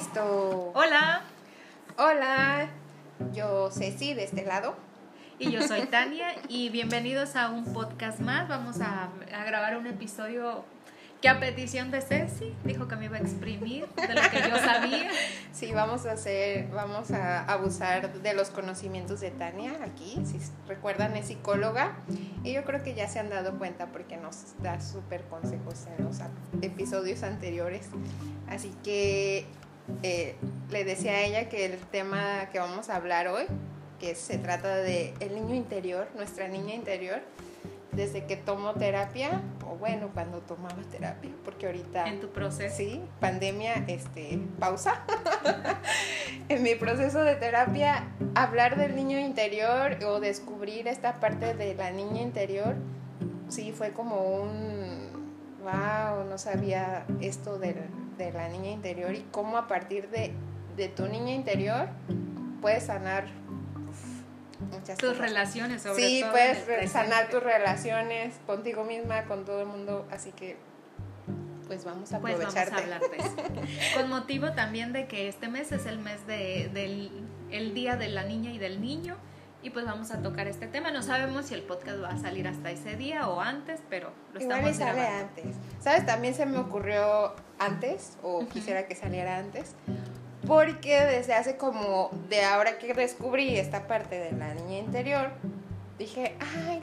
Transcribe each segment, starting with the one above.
Listo. Hola. Hola. Yo Ceci de este lado. Y yo soy Tania y bienvenidos a un podcast más. Vamos a, a grabar un episodio que a petición de Ceci dijo que me iba a exprimir de lo que yo sabía. Sí, vamos a hacer, vamos a abusar de los conocimientos de Tania aquí. Si recuerdan, es psicóloga y yo creo que ya se han dado cuenta porque nos da súper consejos en los episodios anteriores. Así que eh, le decía a ella que el tema que vamos a hablar hoy, que se trata de el niño interior, nuestra niña interior, desde que tomo terapia, o bueno, cuando tomaba terapia, porque ahorita... En tu proceso. Sí, pandemia, este, pausa. en mi proceso de terapia, hablar del niño interior o descubrir esta parte de la niña interior, sí, fue como un, wow, no sabía esto de, de la niña interior y cómo a partir de, de tu niña interior puedes sanar muchas tus relaciones sobre sí puedes sanar tus relaciones contigo misma con todo el mundo así que pues vamos a aprovecharte. Pues vamos a hablar de eso. con motivo también de que este mes es el mes de, del el día de la niña y del niño y pues vamos a tocar este tema. No sabemos si el podcast va a salir hasta ese día o antes, pero lo Igual estamos sale antes. ¿Sabes? También se me ocurrió antes, o quisiera que saliera antes, porque desde hace como de ahora que descubrí esta parte de la niña interior, dije, ay,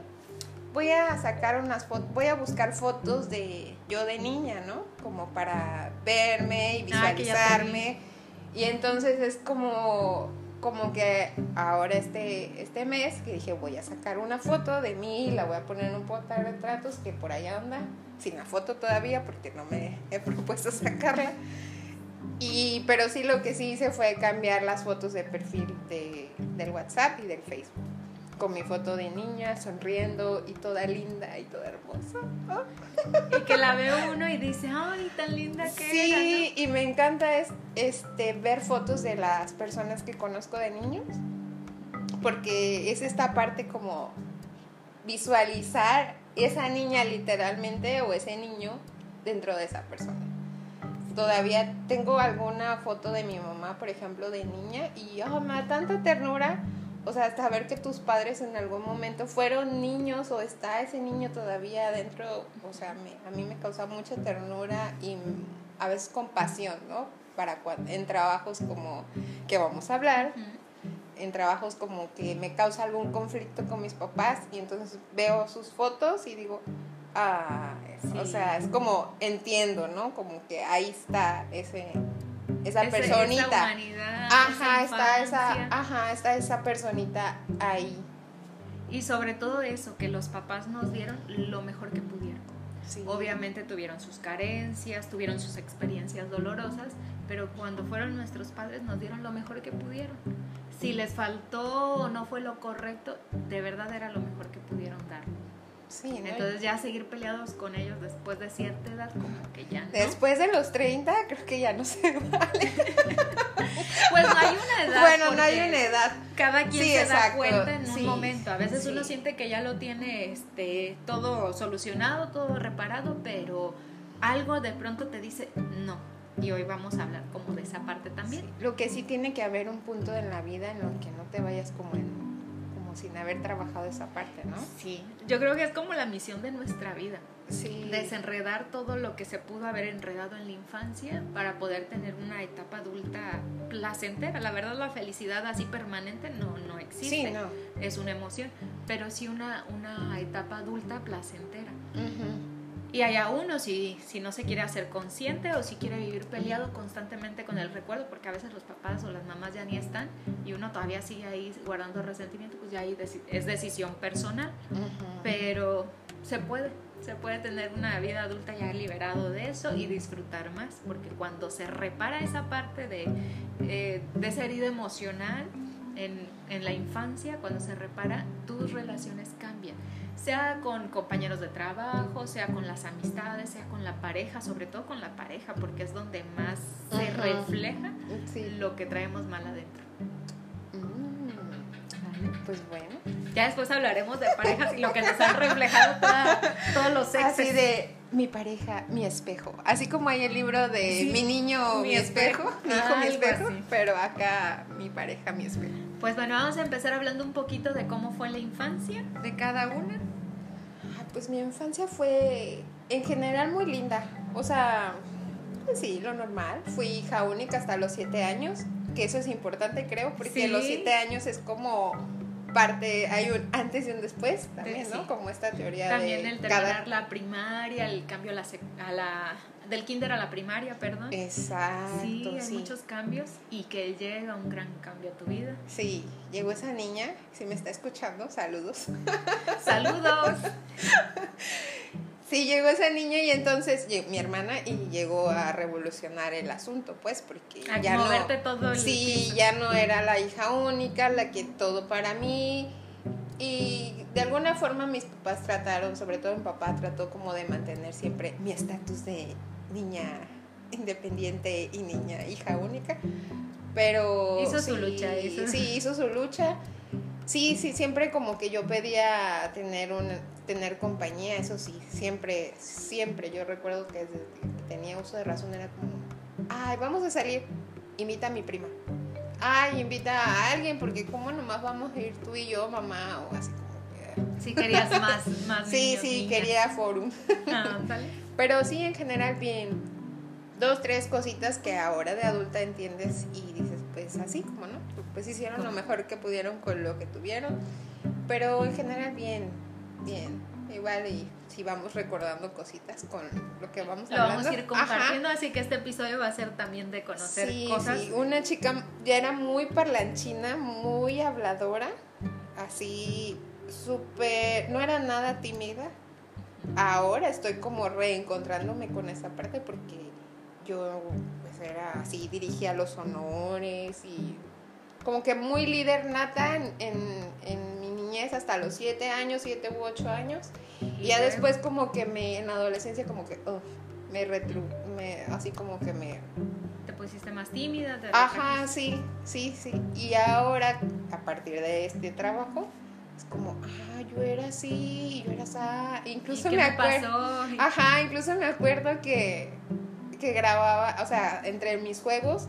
voy a sacar unas fotos, voy a buscar fotos de yo de niña, ¿no? Como para verme y Ah, visualizarme. y entonces es como como que ahora este, este mes que dije voy a sacar una foto de mí, la voy a poner en un retratos que por ahí anda, sin la foto todavía porque no me he propuesto sacarla. Y, pero sí lo que sí hice fue cambiar las fotos de perfil de, del WhatsApp y del Facebook. Con mi foto de niña, sonriendo y toda linda y toda hermosa. Y que la ve uno y dice, ay, tan linda que Sí, y me encanta es, este, ver fotos de las personas que conozco de niños. Porque es esta parte como visualizar esa niña literalmente o ese niño dentro de esa persona todavía tengo alguna foto de mi mamá, por ejemplo, de niña, y oh, me da tanta ternura. O sea, hasta ver que tus padres en algún momento fueron niños o está ese niño todavía adentro, o sea, me, a mí me causa mucha ternura y a veces compasión, ¿no? Para cuando, en trabajos como que vamos a hablar, en trabajos como que me causa algún conflicto con mis papás y entonces veo sus fotos y digo, Ah, o sea, es como entiendo, ¿no? Como que ahí está ese esa personita. Esa humanidad, ajá, esa está esa, ajá, está esa personita ahí. Y sobre todo eso, que los papás nos dieron lo mejor que pudieron. Sí. Obviamente tuvieron sus carencias, tuvieron sus experiencias dolorosas, pero cuando fueron nuestros padres nos dieron lo mejor que pudieron. Si les faltó o no fue lo correcto, de verdad era lo mejor que pudieron dar. Sí, ¿no? Entonces ya seguir peleados con ellos después de cierta edad, como que ya no. Después de los 30, creo que ya no se vale. pues no hay una edad. Bueno, no hay una edad. Cada quien sí, se exacto. da cuenta en sí, un momento. A veces sí. uno siente que ya lo tiene este, todo solucionado, todo reparado, pero algo de pronto te dice no. Y hoy vamos a hablar como de esa parte también. Lo que sí tiene que haber un punto en la vida en el que no te vayas como en sin haber trabajado esa parte, ¿no? Sí, yo creo que es como la misión de nuestra vida. Sí. Desenredar todo lo que se pudo haber enredado en la infancia para poder tener una etapa adulta placentera. La verdad, la felicidad así permanente no, no existe. Sí, no. Es una emoción, pero sí una, una etapa adulta placentera. Uh -huh. Y allá uno si, si no se quiere hacer consciente o si quiere vivir peleado constantemente con el recuerdo, porque a veces los papás o las mamás ya ni están y uno todavía sigue ahí guardando resentimiento, pues ya ahí es decisión personal. Uh -huh. Pero se puede, se puede tener una vida adulta ya liberado de eso y disfrutar más, porque cuando se repara esa parte de, eh, de esa herida emocional en, en la infancia, cuando se repara, tus relaciones cambian sea con compañeros de trabajo, sea con las amistades, sea con la pareja, sobre todo con la pareja, porque es donde más se refleja Sí. lo que traemos mal adentro. Mm. Pues bueno. Ya después hablaremos de parejas y lo que nos han reflejado toda- todos los exes. Así de mi pareja, mi espejo. Así como hay el libro de Sí, mi niño, mi, mi espejo, espejo. mi hijo, mi espejo, así. pero acá mi pareja, mi espejo. Pues bueno, vamos a empezar hablando un poquito de cómo fue la infancia de cada una. Pues mi infancia fue en general muy linda. O sea, pues sí, lo normal. Fui hija única hasta los siete años, que eso es importante creo, porque Sí. los siete años es como parte, hay un antes y un después también, Sí. ¿no? Como esta teoría También de el terminar cada... la primaria, el cambio a la, a la del kinder a la primaria, perdón. Exacto, sí, hay sí. muchos cambios y que llega un gran cambio a tu vida. Sí, llegó esa niña, si me está escuchando, saludos. Saludos. Sí, llegó esa niña y entonces mi hermana y llegó a revolucionar el asunto, pues, porque A ya no... todo el Sí, ya no era la hija única, la que todo para mí. Y de alguna forma mis papás trataron, sobre todo mi papá trató como de mantener siempre mi estatus de niña independiente y niña hija única. Pero... Hizo su sí, lucha, hizo- Sí, hizo su lucha. Sí, sí, siempre como que yo pedía tener un tener compañía, eso sí, siempre, siempre. Yo recuerdo que desde que tenía uso de razón era como, ay, vamos a salir, invita a mi prima. Ay, invita a alguien, porque como nomás vamos a ir tú y yo, mamá, o así como que... Sí, querías más, más Sí, niños, sí, niñas. quería forum. Ah. Pero sí, en general, bien. Dos, tres cositas que ahora de adulta entiendes y dices, pues así, como no, pues hicieron lo mejor que pudieron con lo que tuvieron. Pero en general, bien, bien. Igual, y si vamos recordando cositas con lo que vamos Lo hablando. vamos a ir Ajá. compartiendo, así que este episodio va a ser también de conocer Sí, cosas. sí, una chica ya era muy parlanchina, muy habladora, así súper, no era nada tímida. Ahora estoy como reencontrándome con esa parte porque yo pues era así, dirigía los honores y como que muy líder nata en, en- en mi niñez hasta los siete años, siete u ocho años. Y ya después como que me, en la adolescencia como que, ugh, me retru, me, así como que me Te pusiste más tímida. te Ajá, sí, sí, sí. Y ahora, a partir de este trabajo, es como, ah, yo era así, yo era así. ¿Y Incluso qué me me acuerdo. Ajá, incluso me acuerdo que, que grababa, o sea, entre mis juegos,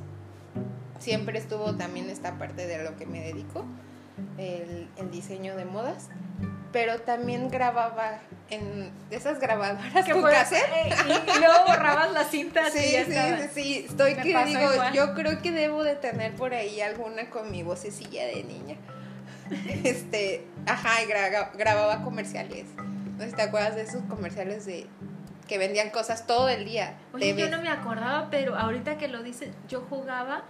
siempre estuvo también esta parte de lo que me dedico, el, el diseño de modas. Pero también grababa en esas grabadoras Que con cassette. eh, y, y luego borrabas las cintas y Sí, ya sí, sí, sí, estoy Me que digo, igual. yo creo que debo de tener por ahí alguna con mi vocecilla de niña. Este, ajá, y gra- grababa comerciales. No sé si te acuerdas de esos comerciales de que vendían cosas todo el día. Oye, yo no me acordaba, pero ahorita que lo dices, yo jugaba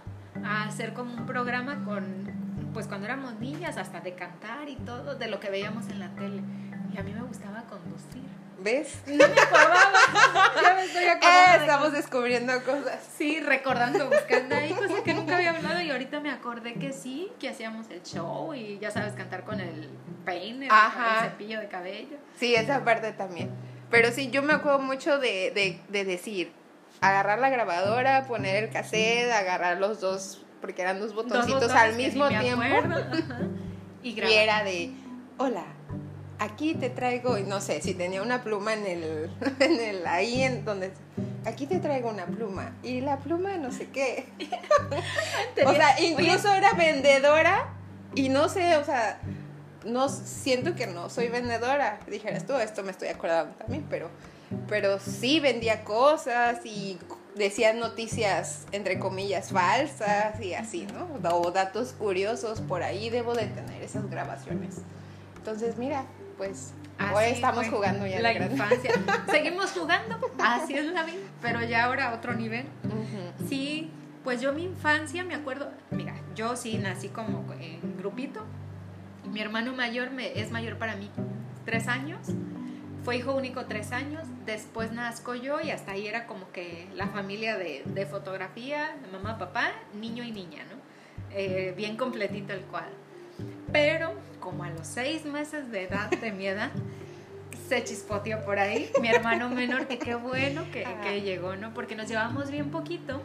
a hacer como un programa con, pues cuando éramos niñas, hasta de cantar y todo, de lo que veíamos en la tele. Y a mí me gustaba conducir. ¿Ves? No me acordaba. ya me estoy acordando. Eh, de estamos descubriendo cosas. Sí, recordando, buscando ahí cosas que nunca había hablado y ahorita me acordé que sí, que hacíamos el show y ya sabes, cantar con el peine, Ajá. el cepillo de cabello. Sí, esa parte también. Pero sí, yo me acuerdo mucho de, de, de decir, agarrar la grabadora, poner el cassette, agarrar los dos, porque eran dos botoncitos al mismo tiempo. acuerdo. Y era de, hola, aquí te traigo, y no sé, si tenía una pluma en el, en el, ahí en donde, aquí te traigo una pluma, y la pluma no sé qué. o sea, incluso era vendedora, y no sé, o sea, no siento que no soy vendedora, dijeras tú, esto me estoy acordando también, pero, pero sí vendía cosas y decía noticias entre comillas falsas y así, ¿no? O datos curiosos por ahí debo de tener esas grabaciones. Entonces, mira, pues Así estamos fue jugando ya la de grande. infancia. Seguimos jugando, así es la vida, pero ya ahora otro nivel. Ujú. Sí, pues yo mi infancia me acuerdo, mira, yo sí nací como en grupito. Mi hermano mayor me, es mayor para mí tres años. Fue hijo único tres años. Después nazco yo y hasta ahí era como que la familia de, de fotografía, mamá, papá, niño y niña, ¿no? Eh, bien completito el cual. Pero como a los seis meses de edad, de mi edad, se chispoteó por ahí. Mi hermano menor, que qué bueno que, que llegó, ¿no? Porque nos llevamos bien poquito.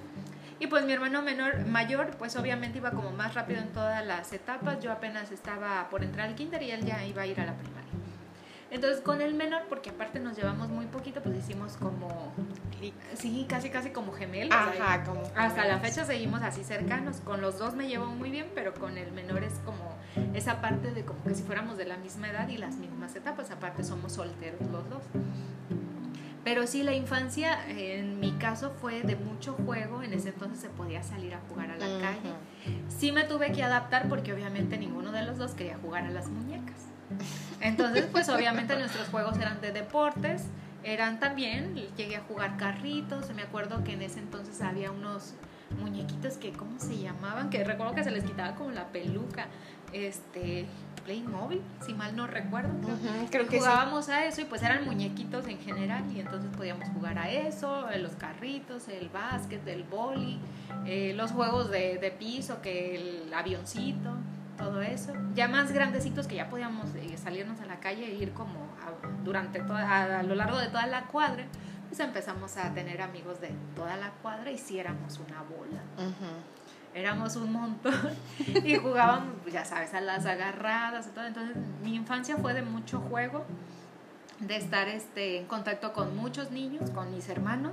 Y pues mi hermano menor, mayor, pues obviamente iba como más rápido en todas las etapas. Yo apenas estaba por entrar al kinder y él ya iba a ir a la primaria. Entonces con el menor, porque aparte nos llevamos muy poquito, pues hicimos como, sí, casi casi como gemelos. Ajá, como Hasta la fecha seguimos así cercanos. Con los dos me llevo muy bien, pero con el menor es como esa parte de como que si fuéramos de la misma edad y las mismas etapas. Aparte somos solteros los dos. Pero sí, la infancia en mi caso fue de mucho juego. En ese entonces se podía salir a jugar a la calle. Sí me tuve que adaptar porque obviamente ninguno de los dos quería jugar a las muñecas. Entonces, pues obviamente nuestros juegos eran de deportes, eran también, llegué a jugar carritos, me acuerdo que en ese entonces había unos muñequitos que, ¿cómo se llamaban? Que recuerdo que se les quitaba como la peluca, este, Playmobil, si mal no recuerdo. Creo, que jugábamos a eso y pues eran muñequitos en general y entonces podíamos jugar a eso, los carritos, el básquet, el boli, eh, los juegos de, de piso, que el avioncito todo eso. Ya más grandecitos que ya podíamos salirnos a la calle e ir como durante toda, a, lo largo de toda la cuadra, pues empezamos a tener amigos de toda la cuadra y si éramos una bola. Éramos un montón y jugábamos, pues, ya sabes, a las agarradas y todo. Entonces mi infancia fue de mucho juego, de estar este, en contacto con muchos niños, con mis hermanos.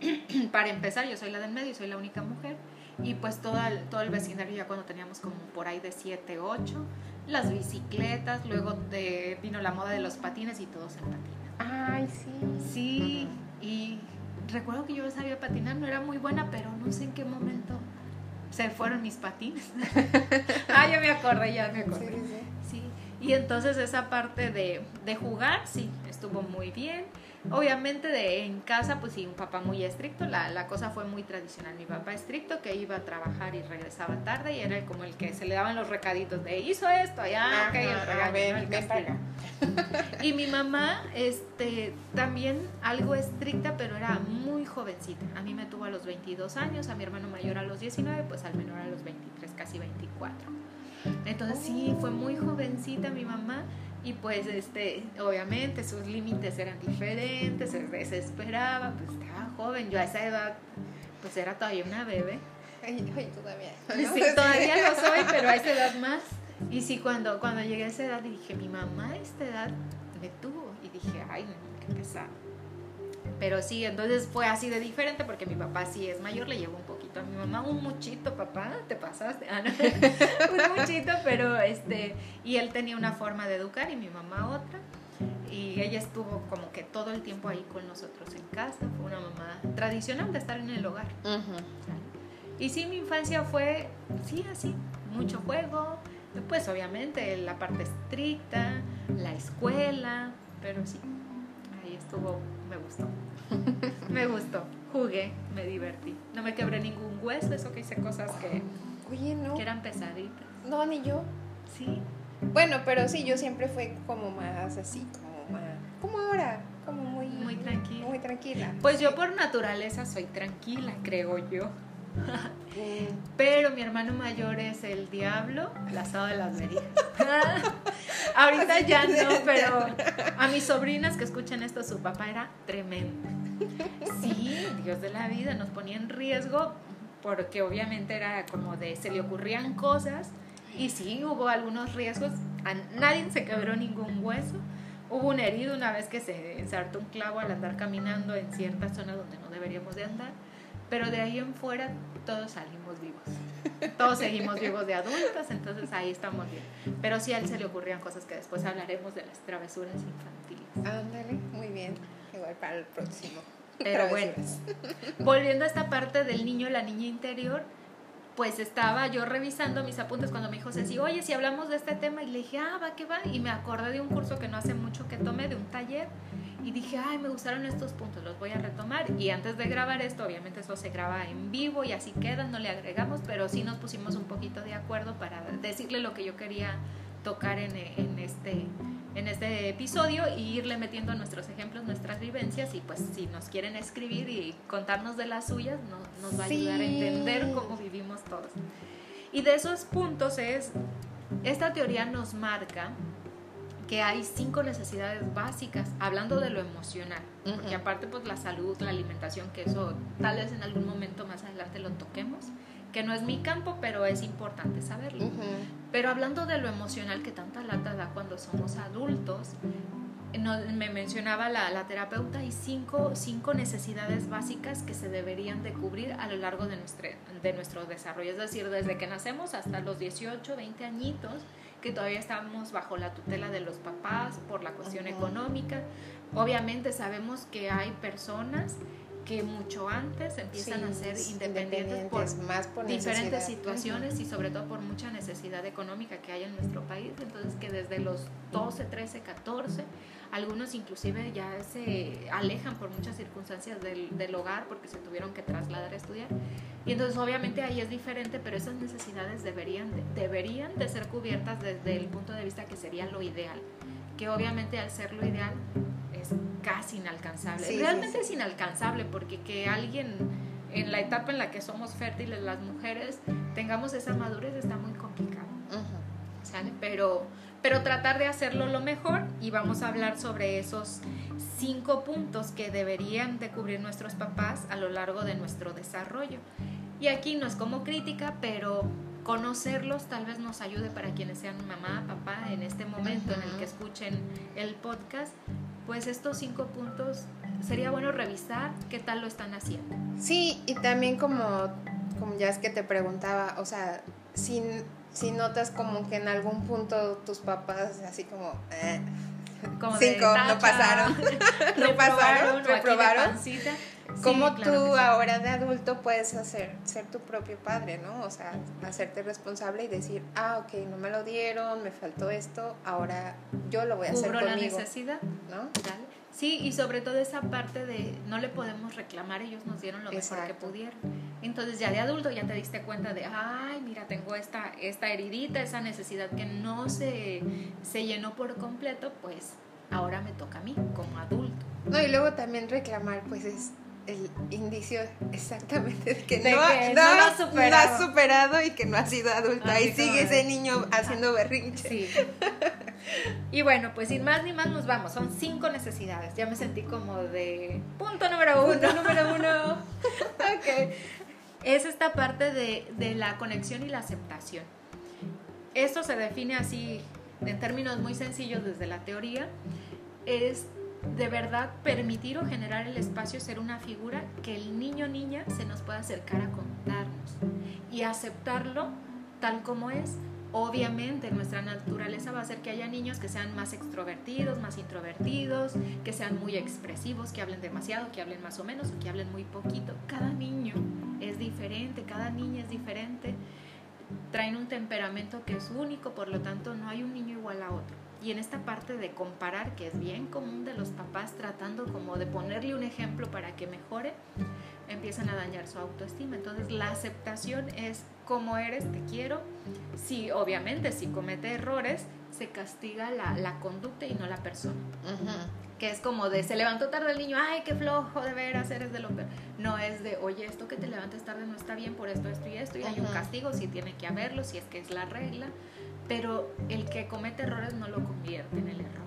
Para empezar, yo soy la del medio, soy la única mujer y pues todo el, todo el vecindario ya cuando teníamos como por ahí de 7, 8, las bicicletas, luego de, vino la moda de los patines y todos en patines. Ay, sí. Sí, y recuerdo que yo sabía patinar, no era muy buena, pero no sé en qué momento se fueron mis patines. ah, ya me acordé, ya me acordé. Sí, sí. sí. Y entonces esa parte de, de jugar, sí, estuvo muy bien. Obviamente de, en casa, pues sí, un papá muy estricto, la, la, cosa fue muy tradicional. Mi papá estricto que iba a trabajar y regresaba tarde y era como el que se le daban los recaditos de hizo esto, ya, ok, el regaño, Y mi mamá, este, también algo estricta, pero era muy jovencita. A mí me tuvo a los 22 años, a mi hermano mayor a los 19, pues al menor a los 23, casi 24. Entonces sí, fue muy jovencita mi mamá y pues este obviamente sus límites eran diferentes se desesperaba pues estaba joven yo a esa edad pues era todavía una bebé. Ay, todavía sí todavía lo soy pero a esa edad más. Y sí cuando cuando llegué a esa edad dije mi mamá a esta edad me tuvo. Y dije ay qué pesado pero sí, entonces fue así de diferente porque mi papá sí es mayor, le llevo un poquito a mi mamá, un muchito, papá, te pasaste, ah, un muchito, pero este, y él tenía una forma de educar y mi mamá otra. Y ella estuvo como que todo el tiempo ahí con nosotros en casa, fue una mamá tradicional de estar en el hogar. Y sí, mi infancia fue, sí, así, mucho juego, pues obviamente la parte estricta, la escuela, pero sí, ahí estuvo, me gustó. me gustó. Jugué, me divertí. No me quebré ningún hueso, eso que hice cosas que, Oye, no. que eran pesaditas. No, ni yo. Sí. Bueno, pero sí, yo siempre fui como más así, como más. Como ahora, como muy. Muy tranquila. Muy tranquila. Pues yo por naturaleza soy tranquila, creo yo. Pero mi hermano mayor es el diablo, el asado de las verías. Ahorita ya no, pero a mis sobrinas que escuchan esto, su papá era tremendo. Sí, Dios de la vida, nos ponía en riesgo porque obviamente era como de, se le ocurrían cosas y sí, hubo algunos riesgos, nadie se quebró ningún hueso. Hubo un herido una vez que se ensartó un clavo al andar caminando en cierta zona donde no deberíamos de andar pero de ahí en fuera todos salimos vivos. Todos seguimos vivos de adultos, entonces ahí estamos bien. Pero sí a él se le ocurrían cosas que después hablaremos de las travesuras infantiles. Ándale, muy bien. Igual para el próximo. Pero bueno, volviendo a esta parte del niño, la niña interior, pues estaba yo revisando mis apuntes cuando me dijo Ceci, oye, si hablamos de este tema, y le dije, ah, va, que va, y me acordé de un curso que no hace mucho que tomé, de un taller, y dije, ay, me gustaron estos puntos, los voy a retomar. Y antes de grabar esto, obviamente eso se graba en vivo y así queda, no le agregamos, pero sí nos pusimos un poquito de acuerdo para decirle lo que yo quería tocar en, en este, en este episodio y irle metiendo nuestros ejemplos, nuestras vivencias y pues si nos quieren escribir y contarnos de las suyas, nos va a ayudar a entender cómo vivimos todos. Y de esos puntos es, esta teoría nos marca que hay cinco necesidades básicas, hablando de lo emocional, porque aparte pues la salud, la alimentación, que eso tal vez en algún momento más adelante lo toquemos, que no es mi campo, pero es importante saberlo. Pero hablando de lo emocional que tanta lata da cuando somos adultos, me mencionaba la, la, terapeuta, hay cinco, cinco necesidades básicas que se deberían de cubrir a lo largo de nuestro, de nuestro desarrollo, es decir, desde que nacemos hasta los 18, 20 añitos, que todavía estamos bajo la tutela de los papás por la cuestión económica. Obviamente sabemos que hay personas que mucho antes empiezan a ser independientes, por, más por diferentes situaciones y sobre todo por mucha necesidad económica que hay en nuestro país. Entonces que desde los 12, 13, 14, algunos inclusive ya se alejan por muchas circunstancias del, del hogar porque se tuvieron que trasladar a estudiar. Y entonces obviamente ahí es diferente, pero esas necesidades deberían de, deberían de ser cubiertas desde el punto de vista que sería lo ideal. Que obviamente al ser lo ideal casi inalcanzable. Realmente es inalcanzable porque que alguien en la etapa en la que somos fértiles las mujeres tengamos esa madurez está muy complicado. Pero, pero tratar de hacerlo lo mejor y vamos a hablar sobre esos cinco puntos que deberían de cubrir nuestros papás a lo largo de nuestro desarrollo. Y aquí no es como crítica, pero conocerlos tal vez nos ayude para quienes sean mamá, papá en este momento en el que escuchen el podcast, pues estos cinco puntos sería bueno revisar qué tal lo están haciendo. Sí, y también como, como ya es que te preguntaba, o sea, si, si notas como que en algún punto tus papás así como... Eh, como cinco, no pasaron, no pasaron, reprobaron. ¿Cómo tú ahora de adulto puedes hacer, ser tu propio padre, ¿no? O sea, hacerte responsable y decir, ah, ok, no me lo dieron, me faltó esto, ahora yo lo voy a hacer conmigo. la necesidad, ¿no? Sí, y sobre todo esa parte de no le podemos reclamar, ellos nos dieron lo mejor que pudieron. Entonces ya de adulto ya te diste cuenta de, ay, mira, tengo esta, esta heridita, esa necesidad que no se, se llenó por completo, pues ahora me toca a mí como adulto. No, y luego también reclamar, pues es el indicio exactamente de que, no, no, ha superado. y que no ha sido adulta y sigue ese niño haciendo berrinche. Sí. y bueno, pues sin más ni más nos vamos. Son cinco necesidades. Ya me sentí como de punto número uno. Punto número uno. ok. Es esta parte de, de la conexión y la aceptación. Esto se define así en términos muy sencillos desde la teoría. Es de verdad permitir o generar el espacio ser una figura que el niño niña se nos pueda acercar a contarnos y aceptarlo tal como es. Obviamente nuestra naturaleza va a ser que haya niños que sean más extrovertidos, más introvertidos, que sean muy expresivos, que hablen demasiado, que hablen más o menos o que hablen muy poquito. Cada niño es diferente, cada niña es diferente. Traen un temperamento que es único, por lo tanto no hay un niño igual a otro y en esta parte de comparar, que es bien común de los papás tratando como de ponerle un ejemplo para que mejore, empiezan a dañar su autoestima. Entonces la aceptación es como eres, te quiero. Sí, obviamente, si comete errores, se castiga la, conducta y no la persona. Que es como de, se levantó tarde el niño, ay, qué flojo, de veras, eres de lo peor. No es de, oye, esto que te levantes tarde no está bien por esto, esto y esto, y hay un castigo, si tiene que haberlo, si es que es la regla pero el que comete errores no lo convierte en el error.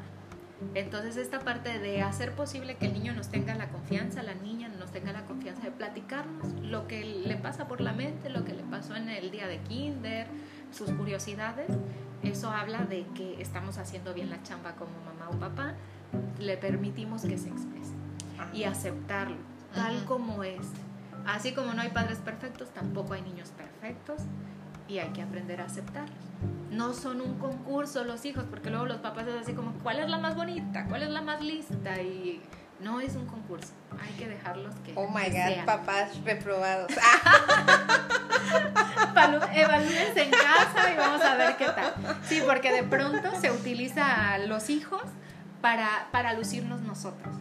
Entonces esta parte de hacer posible que el niño nos tenga la confianza, la niña nos tenga la confianza de platicarnos lo que le pasa por la mente, lo que le pasó en el día de kinder, sus curiosidades, eso habla de que estamos haciendo bien la chamba como mamá o papá, le permitimos que se exprese y aceptarlo tal como es. Así como no hay padres perfectos, tampoco hay niños perfectos y hay que aprender a aceptarlos no son un concurso los hijos, porque luego los papás es así como, ¿cuál es la más bonita? ¿Cuál es la más lista? Y no es un concurso, hay que dejarlos que... Oh my God, papás reprobados. Evalúense en casa y vamos a ver qué tal. Sí, porque de pronto se utiliza a los hijos para, para lucirnos nosotros.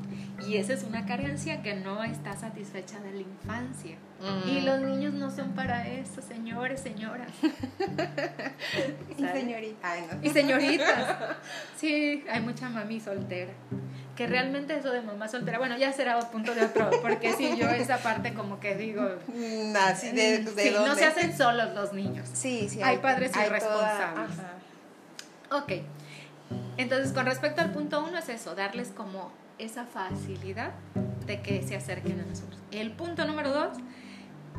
Y esa es una carencia que no está satisfecha de la infancia. Y mm. los niños no son para eso, señores, señoras. y señoritas. Y señoritas. Sí, hay mucha mami soltera. Que realmente eso de mamá soltera, bueno, ya será punto de otro, porque sí, yo esa parte como que digo... Mm, así de, de no se hacen solos los niños. Sí, sí. Hay, padres irresponsables. Ok. Entonces, con respecto al punto uno es eso, darles como esa facilidad de que se acerquen a nosotros. El punto número dos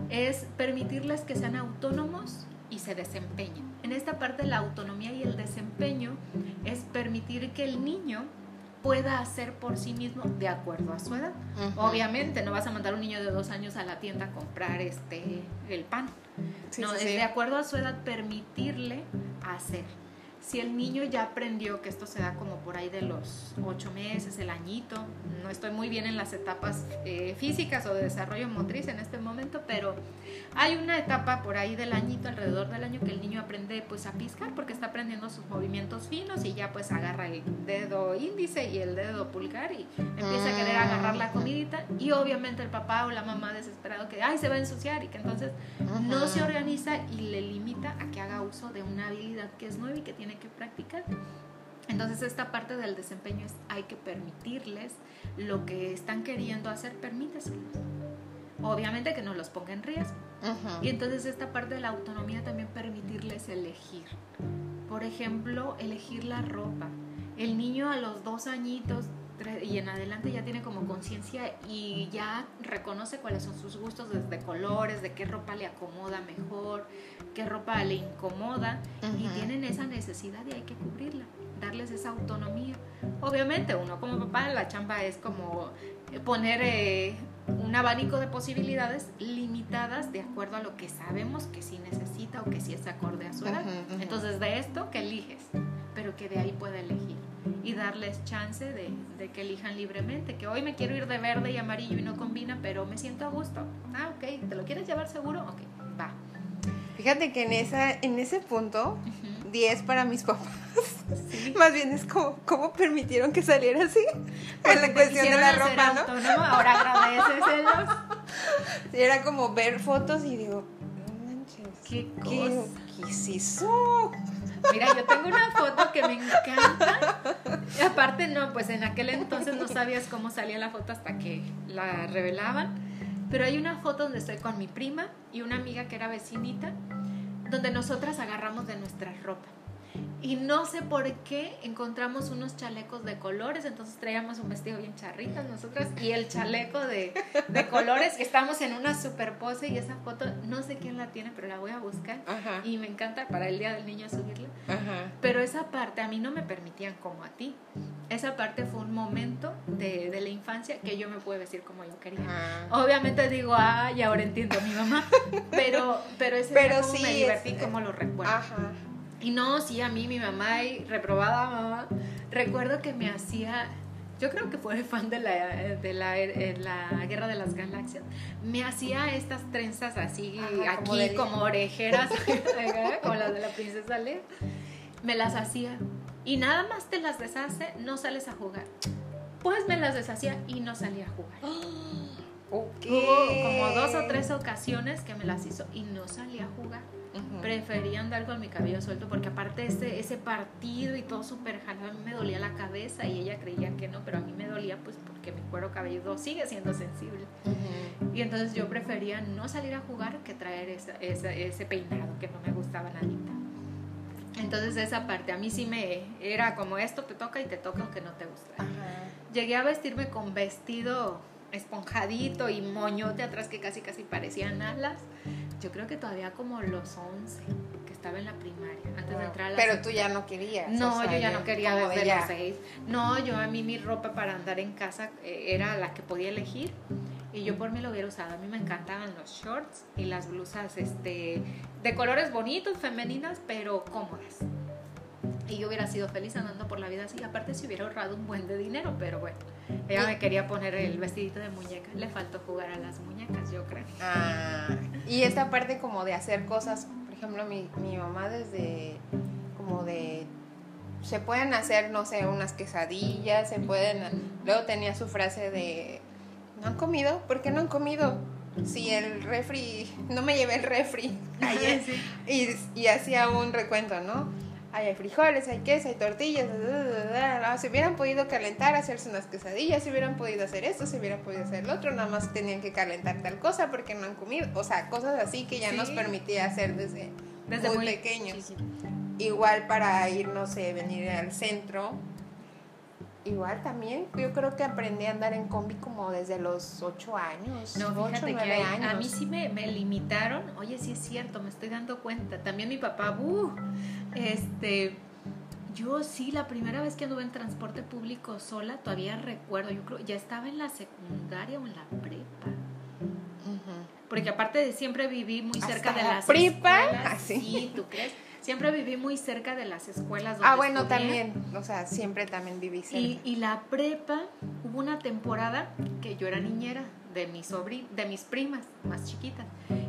es permitirles que sean autónomos y se desempeñen. En esta parte la autonomía y el desempeño es permitir que el niño pueda hacer por sí mismo de acuerdo a su edad. Obviamente no vas a mandar a un niño de dos años a la tienda a comprar este el pan. no, es de acuerdo a su edad permitirle hacer si el niño ya aprendió que esto se da como por ahí de los ocho meses, el añito, no estoy muy bien en las etapas eh, físicas o de desarrollo motriz en este momento, pero hay una etapa por ahí del añito, alrededor del año, que el niño aprende pues a piscar porque está aprendiendo sus movimientos finos y ya pues agarra el dedo índice y el dedo pulgar y empieza a querer agarrar la comidita. Y obviamente el papá o la mamá desesperado que ay se va a ensuciar y que entonces no se organiza y le limita a que haga uso de una habilidad que es nueva y que tiene que practicar. Entonces esta parte del desempeño es hay que permitirles lo que están queriendo hacer, permítaselo. Obviamente que no los ponga en riesgo. Y entonces esta parte de la autonomía también permitirles elegir. Por ejemplo, elegir la ropa. El niño a los dos añitos y en adelante ya tiene como conciencia y ya reconoce cuáles son sus gustos desde colores, de qué ropa le acomoda mejor, qué ropa le incomoda y tienen esa necesidad y hay que cubrirla, darles esa autonomía. Obviamente uno como papá la chamba es como poner eh, un abanico de posibilidades limitadas de acuerdo a lo que sabemos que sí necesita o que sí es acorde a su edad. Entonces de esto que eliges, darles chance de, de, que elijan libremente, que hoy me quiero ir de verde y amarillo y no combina, pero me siento a gusto. Ah, ok, ¿te lo quieres llevar seguro? Ok, va. Fíjate que en, esa, en ese punto, 10 para mis papás. Más bien es como, ¿cómo permitieron que saliera así? en la cuestión de la ropa, ¿no? Autónomo, ahora agradeceselos. Sí, era como ver fotos y digo, no manches. ¿Qué, ¿qué, ¿qué es eso? Mira, yo tengo una foto que me encanta. Y aparte, no, pues en aquel entonces no sabías cómo salía la foto hasta que la revelaban. Pero hay una foto donde estoy con mi prima y una amiga que era vecinita, donde nosotras agarramos de nuestra ropa. Y no sé por qué encontramos unos chalecos de colores, entonces traíamos un vestido bien charrita nosotras y el chaleco de, de colores. Estamos en una super pose y esa foto no sé quién la tiene, pero la voy a buscar y me encanta para el Día del Niño subirla. Pero esa parte a mí no me permitían como a ti. Esa parte fue un momento de, de la infancia que yo me pude vestir como yo quería. Obviamente digo, ay, ahora entiendo a mi mamá, pero, pero ese pero sí, me divertí como lo recuerdo. Ajá. Y no, sí, a mí, mi mamá, y reprobada mamá, recuerdo que me hacía, yo creo que fue fan de la, de la, la Guerra de las Galaxias, me hacía estas trenzas así, aquí como, orejeras, como las de la princesa Leia, me las hacía. Y nada más te las deshace, no sales a jugar. Pues me las deshacía y no salía a jugar. Hubo como dos o tres ocasiones que me las hizo y no salía a jugar prefería andar con mi cabello suelto porque aparte ese, ese partido y todo súper jalado, a mí me dolía la cabeza y ella creía que no, pero a mí me dolía pues porque mi cuero cabelludo sigue siendo sensible. Y entonces yo prefería no salir a jugar que traer ese peinado que no me gustaba nadita. Entonces esa parte a mí sí me era como esto te toca y te toca aunque no te gusta. Llegué a vestirme con vestido esponjadito y moñote atrás que casi casi parecían alas yo creo que todavía como los 11, que estaba en la primaria, antes de entrar a la Pero tú ya no querías. No, yo ya no quería desde los 6. No, yo a mí mi ropa para andar en casa eh, era la que podía elegir y yo por mí lo hubiera usado. A mí me encantaban los shorts y las blusas este, de colores bonitos, femeninas, pero cómodas. Y yo hubiera sido feliz andando por la vida así. Aparte, si hubiera ahorrado un buen de dinero, pero bueno. Ella me quería poner el vestidito de muñeca. Le faltó jugar a las muñecas, yo creo. Ah, y esta parte como de hacer cosas, por ejemplo, mi, mi mamá desde como de se pueden hacer, no sé, unas quesadillas, se pueden... Luego tenía su frase de, ¿no han comido? ¿Por qué no han comido? Si el refri, no me llevé el refri ayer. y, y hacía un recuento, ¿no? Hay frijoles, hay queso, hay tortillas, se hubieran podido calentar, hacerse unas quesadillas, se hubieran podido hacer esto, se hubieran podido hacer lo otro, nada más tenían que calentar tal cosa porque no han comido, o sea, cosas así que ya nos permitía hacer desde, desde muy, pequeños. igual para ir, no sé, venir al centro. Igual también, yo creo que aprendí a andar en combi como desde los 8 años. No, ocho, fíjate que nueve hay- años. a mí sí me, me limitaron. Oye, sí es cierto, me estoy dando cuenta. También mi papá, uh, este, yo sí, la primera vez que anduve en transporte público sola, todavía recuerdo, yo creo, ya estaba en la secundaria o en la prepa. Porque aparte de siempre viví muy cerca de la las prepa, escuelas. así. Sí, ¿tú crees? Siempre viví muy cerca de las escuelas donde Ah, bueno, estudié. también, o sea, siempre también viví cerca. Y, y la prepa, hubo una temporada que yo era niñera de mis sobrin de mis primas más chiquitas.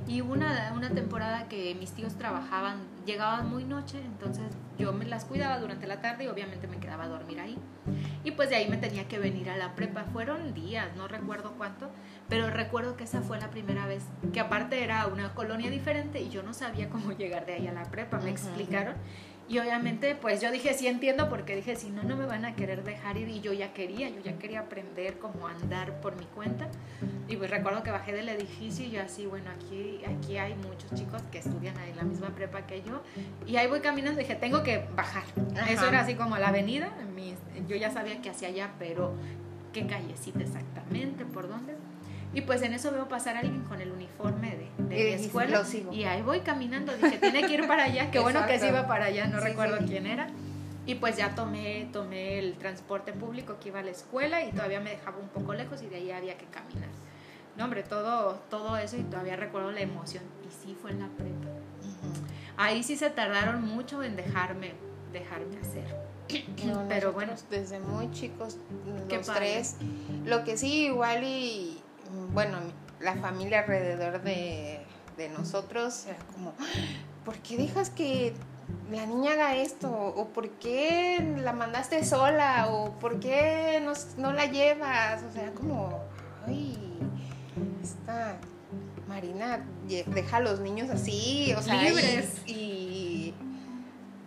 Y una, una temporada que mis tíos trabajaban, llegaban muy noche, entonces yo me las cuidaba durante la tarde y obviamente me quedaba a dormir ahí. Y pues de ahí me tenía que venir a la prepa. Fueron días, no recuerdo cuánto, pero recuerdo que esa fue la primera vez, que aparte era una colonia diferente y yo no sabía cómo llegar de ahí a la prepa, me explicaron. Y obviamente, pues yo dije, sí entiendo, porque dije, si no, no me van a querer dejar ir. Y yo ya quería, yo ya quería aprender cómo andar por mi cuenta. Y pues recuerdo que bajé del edificio y yo así, bueno, aquí, aquí hay muchos chicos que estudian ahí la misma prepa que yo. Y ahí voy caminando y dije, tengo que bajar. Ajá. Eso era así como la avenida. yo ya sabía que hacia allá, pero qué callecita exactamente, por dónde. Y pues en eso veo pasar a alguien con el uniforme de, de Y mi escuela. "Lo sigo". Y ahí voy caminando. Dije, tiene que ir para allá. Qué bueno que sí iba para allá, no Sí, recuerdo sí. quién era. Y pues ya tomé, tomé el transporte público que iba a la escuela y todavía me dejaba un poco lejos y de ahí había que caminar. No, hombre, todo, todo eso y todavía recuerdo la emoción. Y sí fue en la prepa. Ahí sí se tardaron mucho en dejarme, dejarme hacer. No, Pero bueno. desde muy chicos, los tres. Lo que sí, igual y, bueno, la familia alrededor de, de nosotros era como, ¿por qué dejas que la niña haga esto? ¿O por qué la mandaste sola? ¿O por qué no, no la llevas? O sea, como, ay, esta Marina deja a los niños así, o sea, y- Libres. y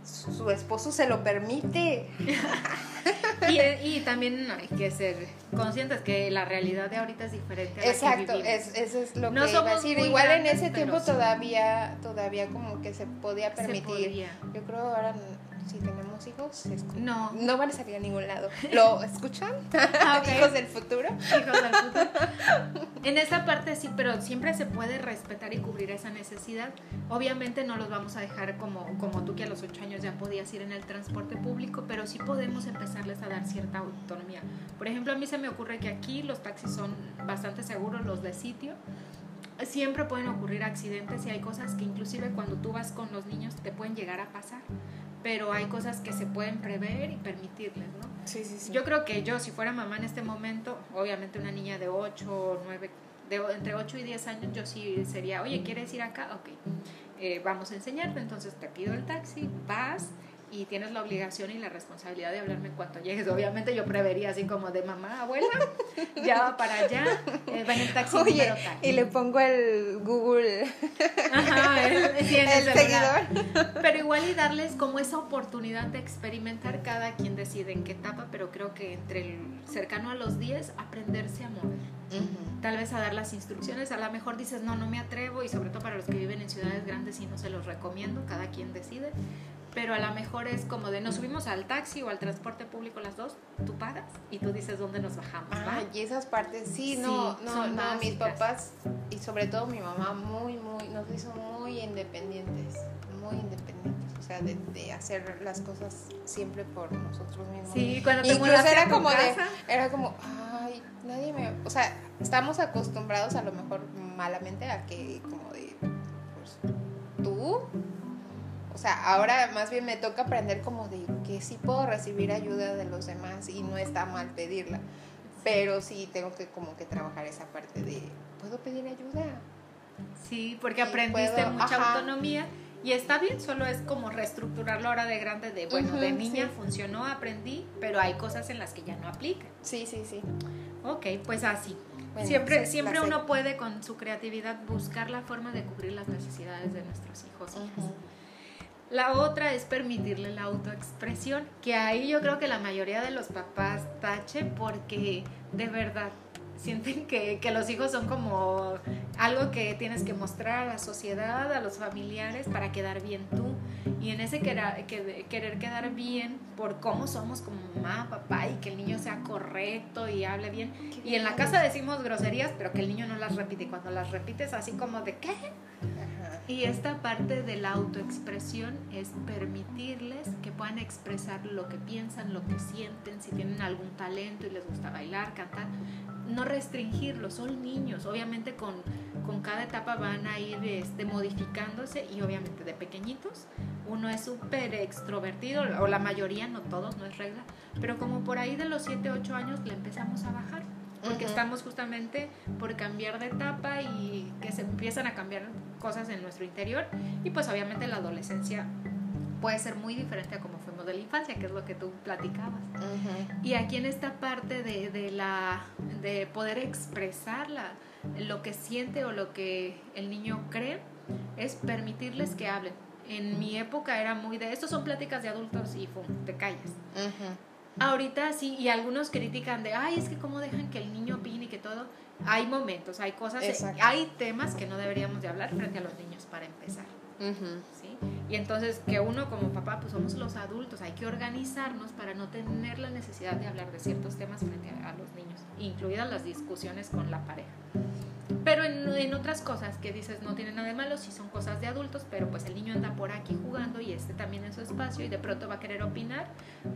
su su esposo se lo permite. Y, y también hay que ser conscientes que la realidad de ahorita es diferente a la Exacto, que es, eso es lo No que iba a decir. Igual en ese tiempo todavía, todavía como que se podía Se permitir. podía. Yo creo ahora n- si tenemos hijos, No. no van a salir a ningún lado. ¿Lo escuchan? Ok. Hijos del futuro. Hijos del futuro. En esa parte sí, pero siempre se puede respetar y cubrir esa necesidad. Obviamente no los vamos a dejar como, como tú que a los ocho años ya podías ir en el transporte público, pero sí podemos empezarles a dar cierta autonomía. Por ejemplo, a mí se me ocurre que aquí los taxis son bastante seguros, los de sitio. Siempre pueden ocurrir accidentes y hay cosas que inclusive cuando tú vas con los niños te pueden llegar a pasar, pero hay cosas que se pueden prever y permitirles, ¿no? Sí, sí, sí. Yo creo que yo, si fuera mamá en este momento, obviamente una niña de 8 o 9, de, entre 8 y 10 años, yo sí sería, oye, ¿quieres ir acá? Ok, eh, vamos a enseñarte, entonces te pido el taxi, vas y tienes la obligación y la responsabilidad de hablarme en cuanto llegues. Obviamente yo prevería así como de mamá, abuela, ya va para allá, eh, va en el taxi Oye, número tal. y le pongo el Google, Ajá, el, sí, en el el celular. seguidor. Pero igual y darles como esa oportunidad de experimentar cada quien decide en qué etapa, pero creo que entre el cercano a los 10, aprenderse a mover. Tal vez a dar las instrucciones, a lo mejor dices, no, no me atrevo, y sobre todo para los que viven en ciudades grandes y no se los recomiendo, cada quien decide. Pero a lo mejor es como de nos subimos al taxi o al transporte público las dos, tú pagas y tú dices dónde nos bajamos. ¿va? Ah, y esas partes, sí, Sí, no, no, no, mis papás y sobre todo mi mamá muy, muy, nos hizo muy independientes, muy independientes, o sea, de, de hacer las cosas siempre por nosotros mismos. Sí, cuando te Incluso era como de, casa, era como, ay, nadie me, o sea, estamos acostumbrados a lo mejor malamente a que como de, pues, tú, o sea, ahora más bien me toca aprender como de que sí puedo recibir ayuda de los demás y no está mal pedirla, pero sí tengo que como que trabajar esa parte de, ¿puedo pedir ayuda? Sí, porque aprendiste puedo, mucha ajá. autonomía y está bien, solo es como reestructurarlo ahora de grande, de bueno, de niña sí. funcionó, aprendí, pero hay cosas en las que ya no aplican. Sí, sí, sí. Ok, pues así. Bueno, siempre siempre uno puede con su creatividad buscar la forma de cubrir las necesidades de nuestros hijos. e hijas. La otra es permitirle la autoexpresión, que ahí yo creo que la mayoría de los papás tache porque de verdad sienten que, que los hijos son como algo que tienes que mostrar a la sociedad, a los familiares para quedar bien tú. Y en ese querer, querer quedar bien por cómo somos como mamá, papá y que el niño sea correcto y hable bien. Y en la casa decimos groserías, pero que el niño no las repite. Y cuando las repites así como de qué. Y esta parte de la autoexpresión es permitirles que puedan expresar lo que piensan, lo que sienten, si tienen algún talento y les gusta bailar, cantar. No restringirlos, son niños. Obviamente con, con cada etapa van a ir este, modificándose y obviamente de pequeñitos uno es súper extrovertido, o la mayoría, no todos, no es regla, pero como por ahí de los 7, 8 años le empezamos a bajar porque estamos justamente por cambiar de etapa y que se empiezan a cambiar cosas en nuestro interior y pues obviamente la adolescencia puede ser muy diferente a como fuimos de la infancia, que es lo que tú platicabas. Y aquí en esta parte de, de, la, de poder expresar lo que siente o lo que el niño cree, es permitirles que hablen. En mi época era muy de, estos son pláticas de adultos y pum, te callas. Ahorita sí, y algunos critican de, ay, es que cómo dejan que el niño opine y que todo. Hay momentos, hay cosas, hay temas que no deberíamos de hablar frente a los niños para empezar. ¿sí? Y entonces que uno como papá, pues somos los adultos, hay que organizarnos para no tener la necesidad de hablar de ciertos temas frente a los niños, incluidas las discusiones con la pareja. Pero en, otras cosas que dices no tiene nada de malo, si son cosas de adultos, pero pues el niño anda por aquí jugando y este también en su espacio y de pronto va a querer opinar.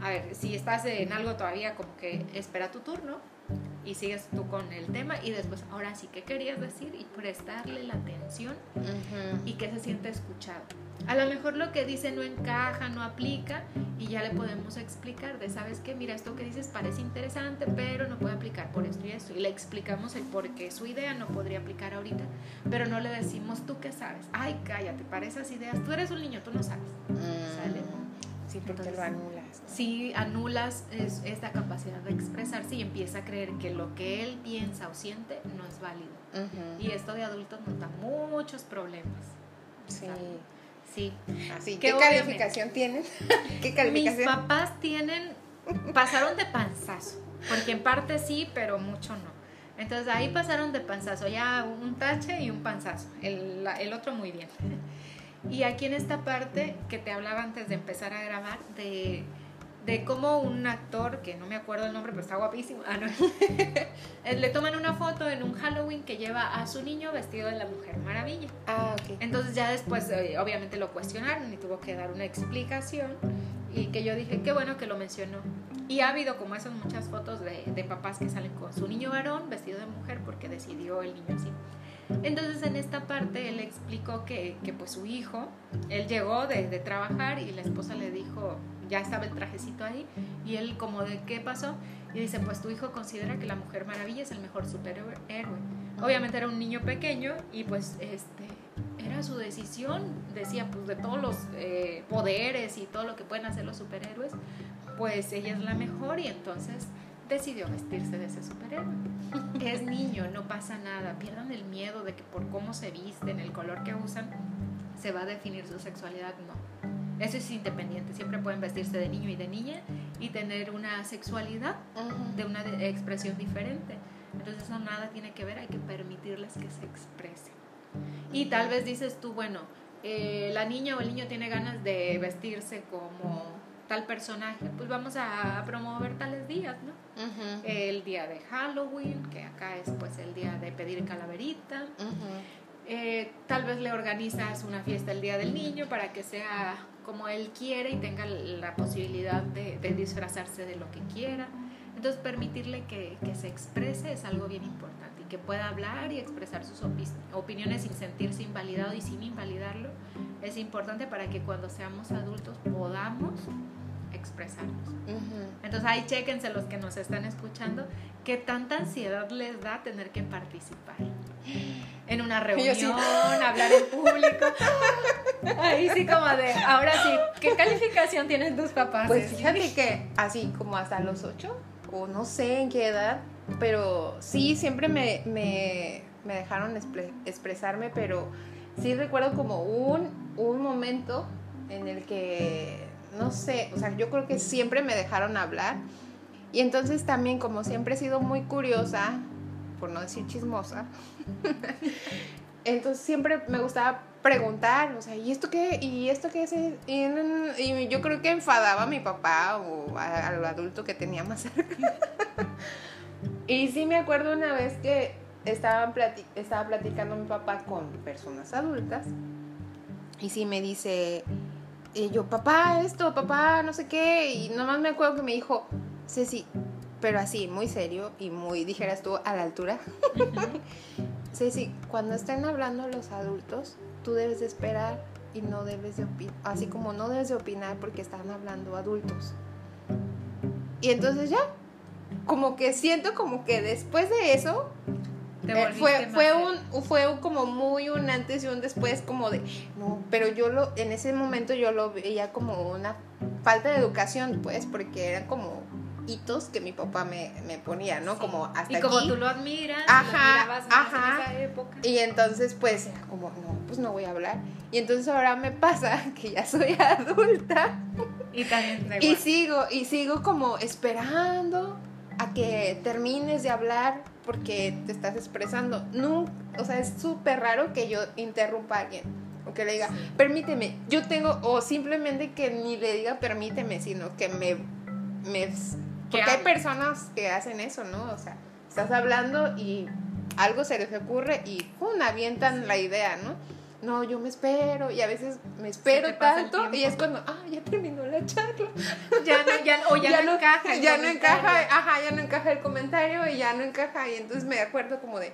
A ver, si estás en algo todavía como que espera tu turno y sigues tú con el tema y después ahora sí que querías decir y prestarle la atención y que se sienta escuchado. A lo mejor lo que dice no encaja, no aplica y ya le podemos explicar de, ¿sabes qué? Mira, esto que dices parece interesante, pero no puede aplicar por esto y esto. Y le explicamos el por qué su idea no podría aplicar ahorita, pero no le decimos, ¿tú qué sabes? Ay, cállate, para esas ideas, tú eres un niño, tú no sabes. ¿Sale? Sí, porque lo anulas. Sí, anulas esta capacidad de expresarse y empieza a creer que lo que él piensa o siente no es válido. Y esto de adultos nos da muchos problemas. Sí. Sí. Así, ¿qué calificación tienen? ¿Qué calificación? Mis papás tienen, pasaron de panzazo, porque en parte sí, pero mucho no. Entonces ahí pasaron de panzazo, ya un tache y un panzazo, el, el otro muy bien. Y aquí en esta parte que te hablaba antes de empezar a grabar, de de cómo un actor, que no me acuerdo el nombre, pero está guapísimo, ah, no. Eh, le toman una foto en un Halloween que lleva a su niño vestido de la Mujer Maravilla. Ah, ok. Entonces ya después, eh, obviamente, lo cuestionaron y tuvo que dar una explicación y que yo dije, qué bueno que lo mencionó. Y ha habido como esas muchas fotos de, de papás que salen con su niño varón vestido de mujer porque decidió el niño así. Entonces en esta parte él explicó que, que pues su hijo, él llegó de, trabajar y la esposa le dijo, ya estaba el trajecito ahí y él como de qué pasó y dice pues tu hijo considera que la Mujer Maravilla es el mejor superhéroe. Obviamente era un niño pequeño y pues este era su decisión, decía pues de todos los eh, poderes y todo lo que pueden hacer los superhéroes, pues ella es la mejor y entonces decidió vestirse de ese superhéroe. Es niño, no pasa nada, pierdan el miedo de que por cómo se visten, el color que usan, se va a definir su sexualidad, no eso es independiente, siempre pueden vestirse de niño y de niña y tener una sexualidad de una expresión diferente. Entonces eso nada tiene que ver, hay que permitirles que se expresen. Y tal vez dices tú, bueno, eh, la niña o el niño tiene ganas de vestirse como tal personaje, pues vamos a promover tales días, ¿no? El día de Halloween, que acá es pues el día de pedir calaverita. Eh, tal vez le organizas una fiesta el día del niño para que sea como él quiere y tenga la posibilidad de, disfrazarse de lo que quiera. Entonces permitirle que, se exprese es algo bien importante y que pueda hablar y expresar sus opiniones sin sentirse invalidado y sin invalidarlo es importante para que cuando seamos adultos podamos expresarnos. Entonces ahí chequense los que nos están escuchando, qué tanta ansiedad les da tener que participar en una reunión, hablar en público. Ahí sí como de, ahora sí, ¿qué calificación tienen tus papás? Pues fíjate que así como hasta los ocho, o no sé en qué edad, pero sí, siempre me, me, me dejaron expresarme, pero sí recuerdo como un, un momento en el que, no sé, o sea, yo creo que siempre me dejaron hablar. Y entonces también, como siempre he sido muy curiosa, por no decir chismosa, Entonces siempre me gustaba preguntar, o sea, ¿y esto qué? ¿Y esto qué es? Y, yo creo que enfadaba a mi papá o al adulto que tenía más cerca. y sí me acuerdo una vez que estaba, estaba platicando mi papá con personas adultas y sí me dice, y yo, papá, esto, papá, no sé qué, y nomás me acuerdo que me dijo, Ceci, pero así, muy serio y muy, dijeras tú, a la altura. Ceci, cuando estén hablando los adultos, tú debes de esperar y no debes de opinar, así como no debes de opinar porque están hablando adultos. Y entonces ya, como que siento como que después de eso, eh, fue, fue un, fue como muy un antes y un después, como de, no, pero yo lo, en ese momento yo lo veía como una falta de educación, pues, porque eran como hitos que mi papá me, me ponía, ¿no? Como hasta Y como tú lo admiras, ajá, ajá. en esa época. Y entonces, pues, era como, no, pues no voy a hablar. Y entonces ahora me pasa que ya soy adulta. Y también Y sigo, y sigo como esperando a que termines de hablar porque te estás expresando. No, o sea, es súper raro que yo interrumpa a alguien o que le diga, permíteme, yo tengo, o simplemente que ni le diga permíteme, sino que me, me porque hay personas que hacen eso, ¿no? O sea, estás hablando y algo se les ocurre y ¡pum! avientan la idea, ¿no? No, yo me espero y a veces me espero tanto y es cuando, ah, ya terminó la charla. Ya no, ya, o ya, no, encaja. Ya no encaja, ajá, ya no encaja el comentario y ya no encaja y entonces me acuerdo como de,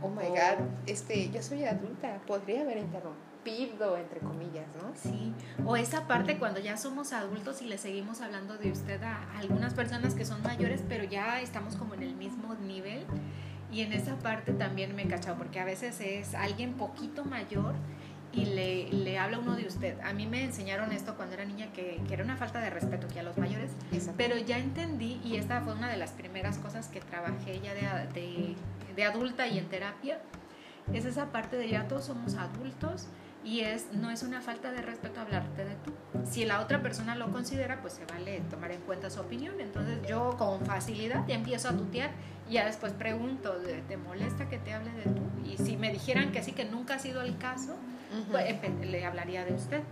oh my god, este, yo soy adulta, podría haber interrumpido pido, entre comillas, ¿no? Sí, o esa parte cuando ya somos adultos y le seguimos hablando de usted a algunas personas que son mayores, pero ya estamos como en el mismo nivel. Y en esa parte también me he cachado, porque a veces es alguien poquito mayor y le, le, habla uno de usted. A mí me enseñaron esto cuando era niña, que, que era una falta de respeto que a los mayores, pero ya entendí, y esta fue una de las primeras cosas que trabajé ya de, de, de adulta y en terapia, es esa parte de ya todos somos adultos y es no es una falta de respeto hablarte de tú. Si la otra persona lo considera, pues se vale tomar en cuenta su opinión. Entonces yo con facilidad ya empiezo a tutear y ya después pregunto, ¿te molesta que te hable de tú? Y si me dijeran que sí, que nunca ha sido el caso, pues le hablaría de usted.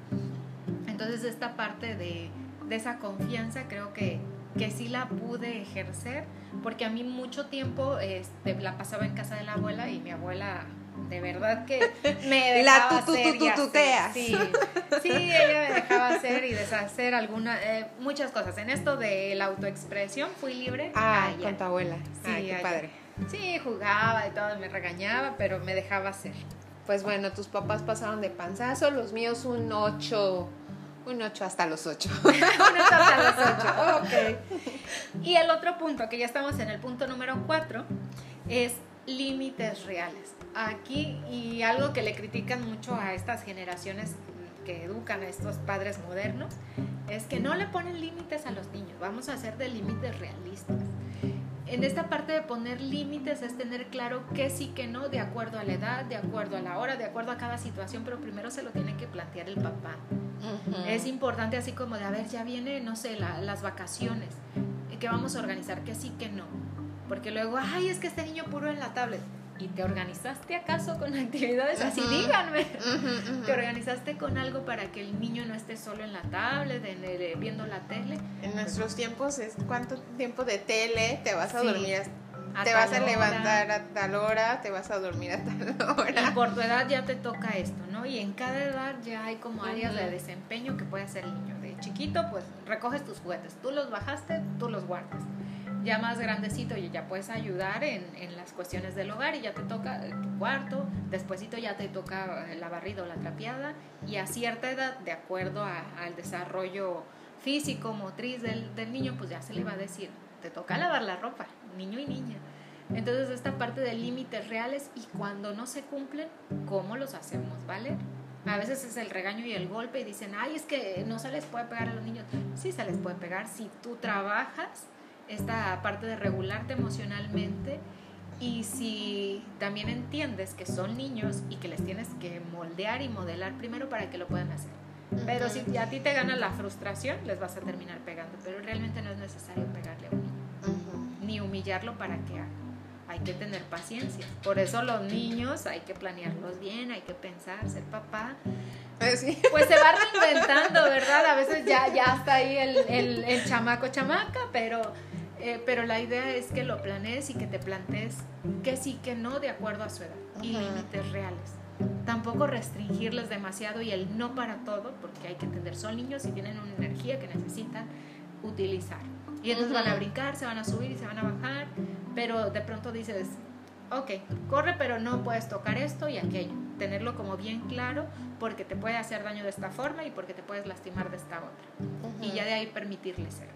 Entonces esta parte de, de esa confianza creo que, que sí la pude ejercer, porque a mí mucho tiempo este, la pasaba en casa de la abuela y mi abuela de verdad que me dejaba la tu, hacer tu, Sí, sí, ella me dejaba hacer y deshacer algunas, eh, muchas cosas. En esto de la autoexpresión fui libre. Ah, con tu abuela. Sí, qué padre. Sí, jugaba y todo, me regañaba, pero me dejaba hacer. Pues bueno, tus papás pasaron de panzazo, los míos un 8. Un 8 hasta los 8. un 8 hasta los 8, ok. Y el otro punto, que ya estamos en el punto número 4, es límites reales. Aquí, y algo que le critican mucho a estas generaciones que educan a estos padres modernos, es que no le ponen límites a los niños, vamos a hacer de límites realistas. En esta parte de poner límites es tener claro qué sí, que no, de acuerdo a la edad, de acuerdo a la hora, de acuerdo a cada situación, pero primero se lo tiene que plantear el papá. Es importante así como de, a ver, ya viene, no sé, las vacaciones, ¿qué vamos a organizar? ¿Qué sí, que no? Porque luego, ay, es que este niño puro en la tablet. ¿Y te organizaste acaso con actividades así? Díganme. ¿Te organizaste con algo para que el niño no esté solo en la tablet, en viendo la tele? En nuestros tiempos es cuánto tiempo de tele te vas a dormir. te vas a levantar a tal hora, te vas a dormir a tal hora. Y por tu edad ya te toca esto, ¿no? Y en cada edad ya hay como áreas de desempeño que puede hacer el niño. De chiquito, pues recoges tus juguetes. Tú los bajaste, tú los guardas ya más grandecito y ya puedes ayudar en, en, las cuestiones del hogar y ya te toca tu cuarto, despuésito ya te toca la barrida o la trapeada y a cierta edad, de acuerdo al desarrollo físico, motriz del, del, niño, pues ya se le va a decir, te toca lavar la ropa, niño y niña. Entonces esta parte de límites reales y cuando no se cumplen, ¿cómo los hacemos? ¿Vale? A veces es el regaño y el golpe y dicen, ay, es que no se les puede pegar a los niños. Sí se les puede pegar si tú trabajas esta parte de regularte emocionalmente y si también entiendes que son niños y que les tienes que moldear y modelar primero para que lo puedan hacer. Pero si a ti te gana la frustración, les vas a terminar pegando. Pero realmente no es necesario pegarle a un niño, ni humillarlo para que haga. hay que tener paciencia. Por eso los niños hay que planearlos bien, hay que pensar, ser papá. Pues sí. Pues se va reinventando, ¿verdad? A veces ya, ya está ahí el, el, el chamaco chamaca, pero, eh, pero la idea es que lo planees y que te plantees que sí, que no, de acuerdo a su edad y límites reales. Tampoco restringirles demasiado y el no para todo, porque hay que entender, son niños y tienen una energía que necesitan utilizar. Y entonces van a brincar, se van a subir y se van a bajar, pero de pronto dices, ok, corre, pero no puedes tocar esto y aquello. Tenerlo como bien claro, porque te puede hacer daño de esta forma y porque te puedes lastimar de esta otra. Y ya de ahí permitirle ser.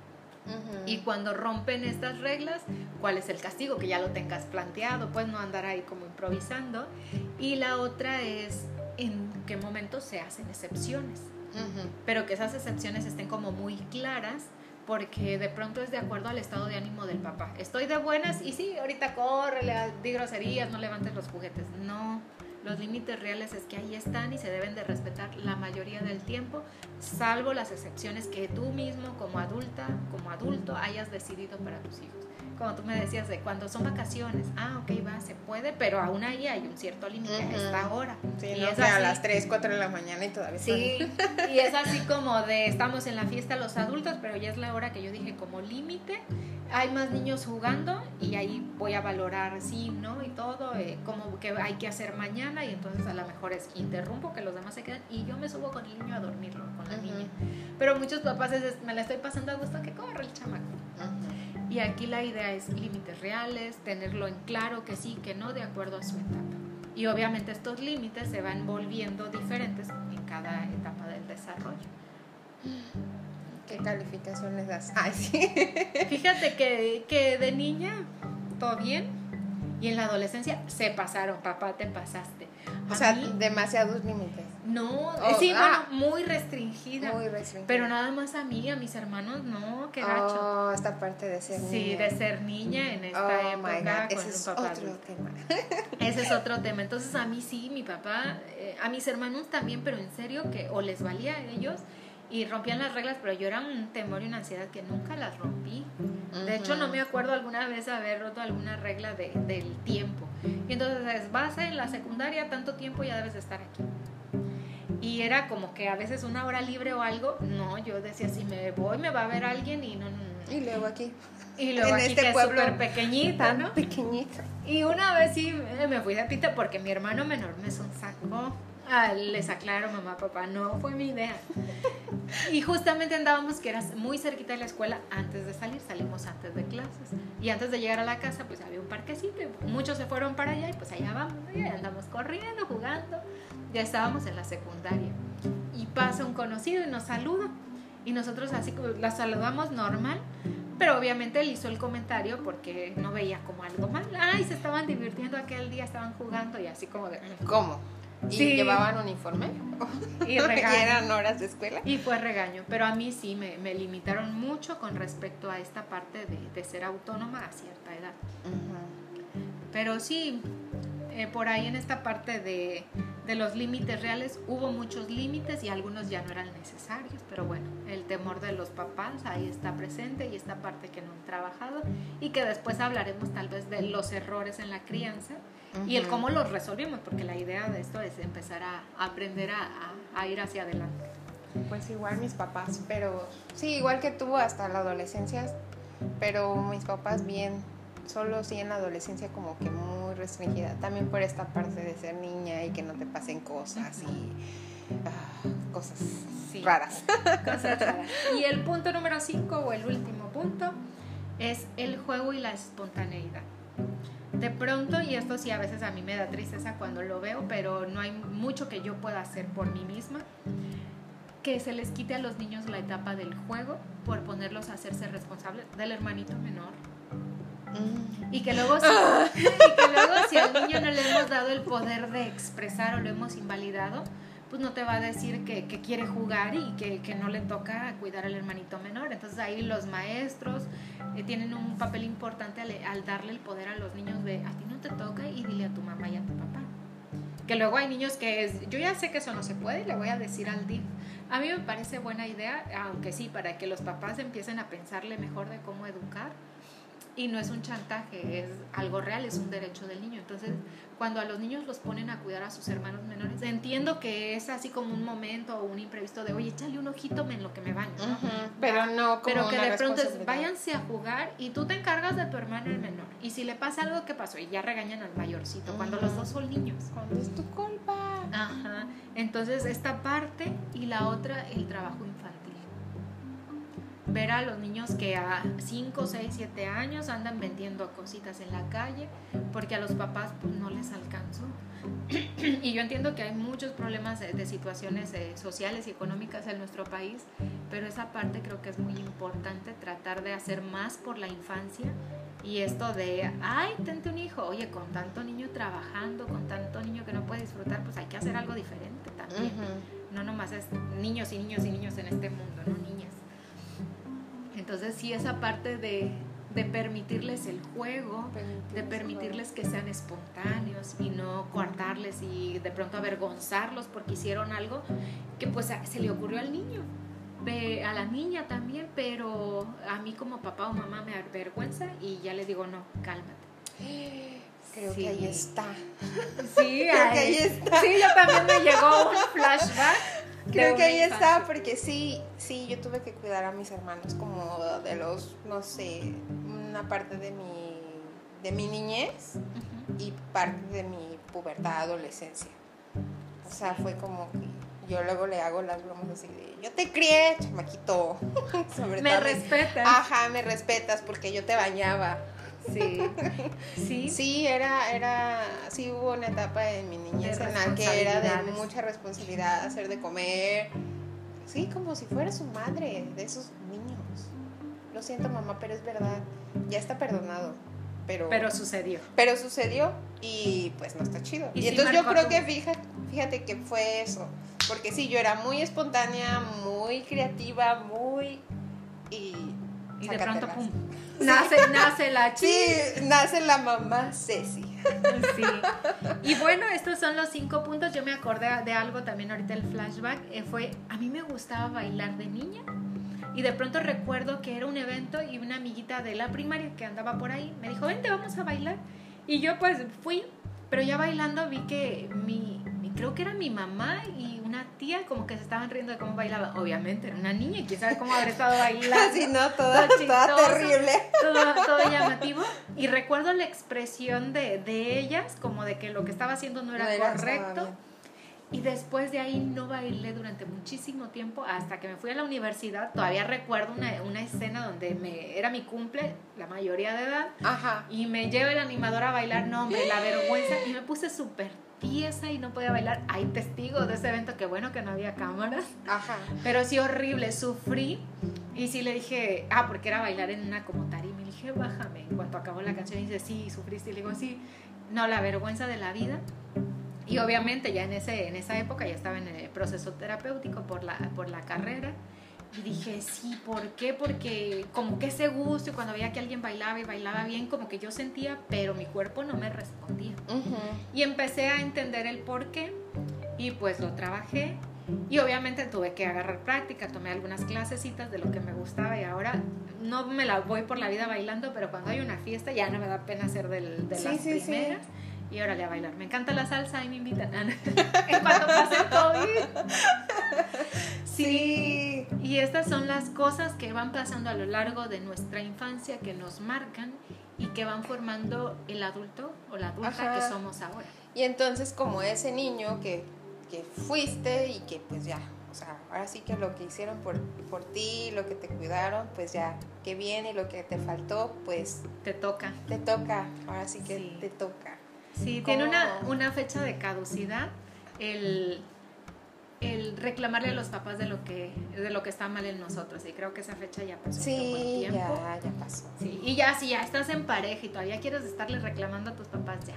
Y cuando rompen estas reglas, ¿cuál es el castigo? Que ya lo tengas planteado, pues no andar ahí como improvisando. Y la otra es en qué momento se hacen excepciones, pero que esas excepciones estén como muy claras porque de pronto es de acuerdo al estado de ánimo del papá. Estoy de buenas y sí, ahorita corre, le di groserías, no levantes los juguetes. No, los límites reales es que ahí están y se deben de respetar la mayoría del tiempo, salvo las excepciones que tú mismo como adulta, como adulto, hayas decidido para tus hijos. Como tú me decías de cuando son vacaciones, ah, ok, va, se puede, pero aún ahí hay un cierto límite a Ujú. esta hora. Sí, Y no es que a así. las 3, 4 de la mañana y todavía Sí, y es así como de estamos en la fiesta los adultos, pero ya es la hora que yo dije como límite. Hay más niños jugando y ahí voy a valorar sí, no y todo, eh, como que hay que hacer mañana y entonces a lo mejor es interrumpo que los demás se queden y yo me subo con el niño a dormirlo, con la Ujú. niña. Pero muchos papás es, me la estoy pasando a gusto que corre el chamaco. Y aquí la idea es límites reales, tenerlo en claro que sí, que no, de acuerdo a su etapa. Y obviamente estos límites se van volviendo diferentes en cada etapa del desarrollo. ¿Qué calificación les das? Ay, sí. Fíjate que, que de niña, todo bien. Y en la adolescencia se pasaron, papá, te pasaste. O sea, mí, demasiados límites. no, Oh, sí, ah. bueno, muy restringida. Muy restringido. pero nada más a mí, a mis hermanos, no, qué gacho. Oh, esta parte de ser Sí, niña. de ser niña en esta oh my época con ese un es papá otro adulto. tema. Ese es otro tema. Entonces a mí sí, mi papá, eh, a mis hermanos también, pero en serio que o les valía a ellos y rompían las reglas, pero yo era un temor y una ansiedad que nunca las rompí. De hecho, no me acuerdo alguna vez haber roto alguna regla de- del tiempo. Y entonces es, vas en la secundaria tanto tiempo ya debes de estar aquí. Y era como que a veces una hora libre o algo, no, yo decía, si me voy me va a ver alguien y no, no, no. Y luego aquí, Y luego en aquí este que es pueblo súper pequeñita, ¿no? pequeñito. Y una vez sí me fui de pita porque mi hermano menor me sacó. Ah, les aclaro, mamá, papá, no fue mi idea. Y justamente andábamos que era muy cerquita de la escuela antes de salir, salimos antes de clases. Y antes de llegar a la casa, pues había un parquecito muchos se fueron para allá y pues allá vamos, y andamos corriendo, jugando. Ya estábamos en la secundaria. Y pasa un conocido y nos saluda. Y nosotros así la saludamos normal, pero obviamente él hizo el comentario porque no veía como algo mal. Ay, se estaban divirtiendo aquel día, estaban jugando y así como de... ¿Cómo? ¿Y Sí. llevaban uniforme? Y ¿Y regaño. eran horas de escuela? Y fue regaño, pero a mí sí me, me limitaron mucho con respecto a esta parte de, de ser autónoma a cierta edad. Pero sí, eh, por ahí en esta parte de, de los límites reales hubo muchos límites y algunos ya no eran necesarios, pero bueno, el temor de los papás ahí está presente y esta parte que no han trabajado y que después hablaremos tal vez de los errores en la crianza y el cómo los resolvimos, porque la idea de esto es empezar a aprender a, a- a ir hacia adelante. Pues igual mis papás, pero sí, igual que tú hasta la adolescencia, pero mis papás bien, solo sí en la adolescencia como que muy restringida, también por esta parte de ser niña y que no te pasen cosas y ah, cosas Sí. raras. Cosas raras. Y el punto número 5 o el último punto es el juego y la espontaneidad. De pronto, y esto sí a veces a mí me da tristeza cuando lo veo, pero no hay mucho que yo pueda hacer por mí misma, que se les quite a los niños la etapa del juego por ponerlos a hacerse responsables del hermanito menor. Y que luego si, y que luego si al niño no le hemos dado el poder de expresar o lo hemos invalidado, pues no te va a decir que, que quiere jugar y que, que no le toca cuidar al hermanito menor. Entonces ahí los maestros eh, tienen un papel importante al, darle el poder a los niños de a ti no te toca y dile a tu mamá y a tu papá. Que luego hay niños que es, yo ya sé que eso no se puede y le voy a decir al DIF. A mí me parece buena idea, aunque sí, para que los papás empiecen a pensarle mejor de cómo educar y no es un chantaje, es algo real, es un derecho del niño. Entonces, cuando a los niños los ponen a cuidar a sus hermanos menores, entiendo que es así como un momento o un imprevisto de, oye, échale un ojito en lo que me baño, ¿no? Pero no como Pero que una de pronto es, váyanse a jugar y tú te encargas de tu hermano el menor. Y si le pasa algo, ¿qué pasó? Y ya regañan al mayorcito, cuando los dos son niños. Cuando es tu culpa. Ajá. Entonces, esta parte y la otra, el trabajo infantil. Ver a los niños que a 5, 6, 7 años andan vendiendo cositas en la calle porque a los papás pues, no les alcanzó. y yo entiendo que hay muchos problemas de, de situaciones eh, sociales y económicas en nuestro país, pero esa parte creo que es muy importante, tratar de hacer más por la infancia y esto de, ay, tente un hijo, oye, con tanto niño trabajando, con tanto niño que no puede disfrutar, pues hay que hacer algo diferente también. No nomás es niños y niños y niños en este mundo, no niñas. Entonces sí, esa parte de, de permitirles el juego, de permitirles que sean espontáneos y no coartarles y de pronto avergonzarlos porque hicieron algo que pues se le ocurrió al niño, a la niña también, pero a mí como papá o mamá me avergüenza y ya le digo, no, cálmate. Creo Sí. que ahí está. Sí, Creo que ahí está. Sí, yo también me llegó un flashback. Creo que ahí está, porque sí, sí, yo tuve que cuidar a mis hermanos como de los, no sé, una parte de mi, de mi niñez y parte de mi pubertad, adolescencia. O sea, fue como que yo luego le hago las bromas así de, yo te crié, chamaquito. Sobre Me todo, respetas. Ajá, me respetas porque yo te bañaba. Sí. Sí. Sí, era, era, sí hubo una etapa en mi niñez De en la que era de mucha responsabilidad, hacer de comer. Sí, como si fuera su madre de esos niños. Lo siento, mamá, pero es verdad. Ya está perdonado. Pero, Pero sucedió. pero sucedió y pues no está chido. Y Y, sí entonces yo creo tu- que fíjate, fíjate que fue eso. Porque sí, yo era muy espontánea, muy creativa, muy... Y, Y de pronto, pum. Nace, nace la Sí, chica. nace la mamá Ceci. Sí. Y bueno, estos son los cinco puntos. Yo me acordé de algo también ahorita el flashback. eh, fue, a mí me gustaba bailar de niña. Y de pronto recuerdo que era un evento y una amiguita de la primaria que andaba por ahí me dijo, vente, vamos a bailar. Y yo pues fui, pero ya bailando vi que mi, mi- creo que era mi mamá y una tía como que se estaban riendo de cómo bailaba. Obviamente, era una niña y quién sabe cómo habrá estado bailando. Así, ¿no? Toda, Todo toda terrible. todo, todo llamativo. Y recuerdo la expresión de, de ellas, como de que lo que estaba haciendo no era No correcto. Y después de ahí no bailé durante muchísimo tiempo hasta que me fui a la universidad. Todavía recuerdo una, una escena donde me, era mi cumple, la mayoría de edad, Aja. y me lleva el animador a bailar. No, hombre, la vergüenza. Y me puse súper tiesa y no podía bailar. Hay testigos de ese evento, que bueno que no había cámaras. Ajá. Pero sí horrible, sufrí. Y sí le dije, ah, porque era bailar en una como tarima. Y le dije, bájame. En cuanto acabó la canción, y dice, sí, sufriste. Y le digo, sí. No, la vergüenza de la vida. Y obviamente ya en, ese, en esa época ya estaba en el proceso terapéutico por la, por la carrera. Y dije, sí, ¿por qué? Porque como que ese gusto, y cuando veía que alguien bailaba y bailaba bien, como que yo sentía, pero mi cuerpo no me respondía. Ujú. Y empecé a entender el por qué y pues lo trabajé. Y obviamente tuve que agarrar práctica, tomé algunas clasecitas de lo que me gustaba y ahora no me la voy por la vida bailando, pero cuando hay una fiesta ya no me da pena ser del- de Sí, las sí, sí. Y órale a bailar. Me encanta la salsa y me invitan. en cuanto pase el COVID. Sí. Y estas son las cosas que van pasando a lo largo de nuestra infancia, que nos marcan y que van formando el adulto o la adulta Ajá. que somos ahora. Y entonces como ese niño que, que fuiste y que pues ya, o sea, ahora sí que lo que hicieron por, por ti, lo que te cuidaron, pues ya, qué bien, y lo que te faltó, pues Te toca. te toca, ahora sí que Sí. te toca. Sí, ¿Cómo? tiene una, una fecha de caducidad el, el reclamarle a los papás de lo que de lo que está mal en nosotros y creo que esa fecha ya pasó un Sí, tiempo. ya, ya pasó. Sí, y ya si ya estás en pareja y todavía quieres estarle reclamando a tus papás ya.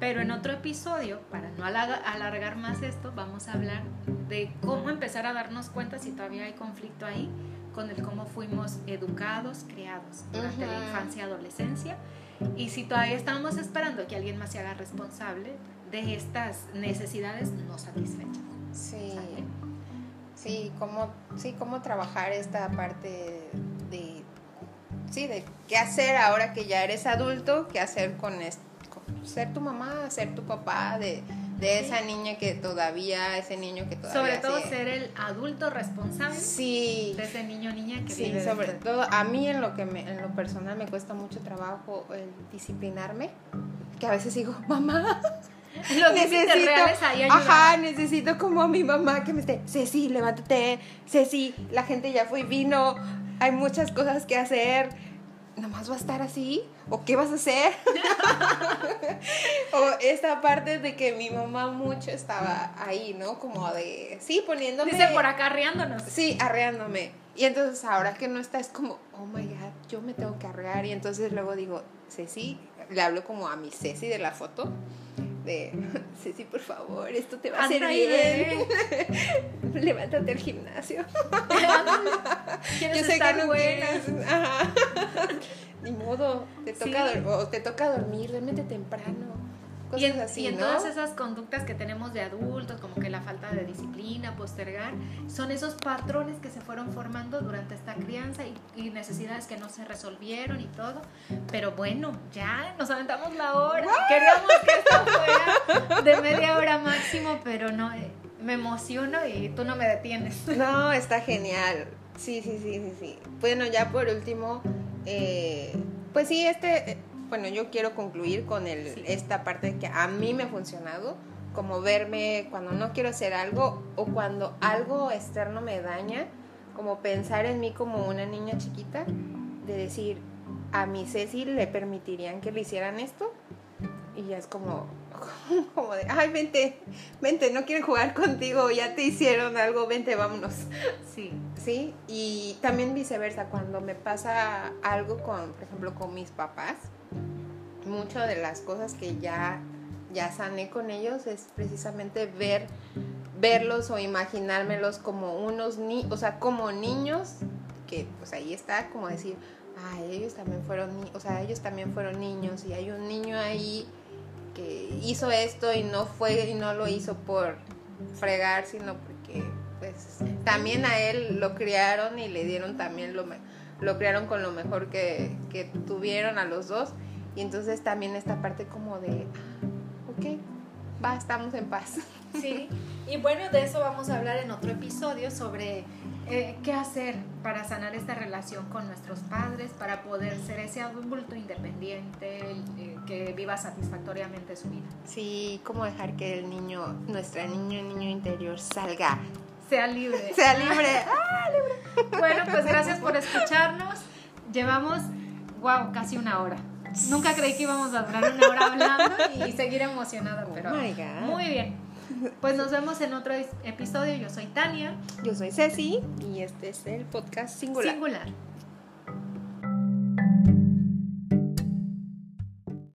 Pero en otro episodio, para no alarga- alargar más esto, vamos a hablar de cómo empezar a darnos cuenta si todavía hay conflicto ahí con el cómo fuimos educados, criados durante la Ujú. infancia y adolescencia y si todavía estamos esperando que alguien más se haga responsable de estas necesidades no satisfechas. Sí. ¿sale? Sí, cómo, sí, cómo trabajar esta parte de sí, de qué hacer ahora que ya eres adulto, qué hacer con, con ser tu mamá, ser tu papá, de, de esa niña que todavía, ese niño que todavía... Sobre todo se- ser el adulto responsable Sí, de ese niño o niña que sí, vive sobre dentro. todo a mí en lo que me, en lo personal me cuesta mucho trabajo el disciplinarme, que a veces digo, mamá, Los reales ahí ajá, necesito como a mi mamá que me esté, Ceci, levántate, Ceci, la gente ya fue y vino, hay muchas cosas que hacer, nomás va a estar así, o qué vas a hacer, o esta parte de que mi mamá mucho estaba ahí, ¿no? Como de, sí, poniéndome... Dice por acá riándonos. Sí, arreándome. Y entonces ahora que no está es como, oh my god, yo me tengo que arrear. Y entonces luego digo, Ceci, le hablo como a mi Ceci de la foto. De, Ceci, por favor, esto te va a hacer bien. Levántate al gimnasio. ¿Quieres Yo sé que no buena? quieres. Ajá. Ni modo, te toca, Sí. o te toca dormir, duérmete temprano. Cosas Y en, así, y en ¿no? todas esas conductas que tenemos de adultos, como que la falta de disciplina, postergar, son esos patrones que se fueron formando durante esta crianza y, y necesidades que no se resolvieron y todo. Pero bueno, ya nos aventamos la hora. Queríamos que esto fuera de media hora máximo, pero no, eh, me emociono y tú no me detienes. No, está genial. Sí, sí, sí, sí, sí. Bueno, ya por último, eh, pues sí, este, bueno, yo quiero concluir con el, Sí. esta parte que a mí me ha funcionado, como verme cuando no quiero hacer algo o cuando algo externo me daña, como pensar en mí como una niña chiquita, de decir, a mi Ceci le permitirían que le hicieran esto, y ya es como, como de, ay, vente, vente, no quieren jugar contigo, ya te hicieron algo, vente, vámonos. Sí. Sí, y también viceversa, cuando me pasa algo con, por ejemplo, con mis papás, muchas de las cosas que ya, ya sané con ellos es precisamente ver, verlos o imaginármelos como unos niños, o sea, como niños, que pues ahí está como decir, ay, ellos también fueron, o sea, ellos también fueron niños y hay un niño ahí que hizo esto y no fue y no lo hizo por fregar, sino porque pues también a él lo criaron y le dieron también lo lo criaron con lo mejor que, que tuvieron a los dos y entonces también esta parte como de ah, ok va estamos en paz Sí, y bueno, de eso vamos a hablar en otro episodio sobre eh, qué hacer para sanar esta relación con nuestros padres, para poder ser ese adulto independiente eh, que viva satisfactoriamente su vida. sí cómo dejar que el niño nuestra niño niño interior salga Sea libre. sea libre Bueno, pues gracias por escucharnos. Llevamos, wow, casi una hora. Nunca creí que íbamos a durar una hora hablando y seguir emocionada, Oh pero my God. muy bien. Pues nos vemos en otro episodio. Yo soy Tania, yo soy Ceci y este es el podcast singular singular.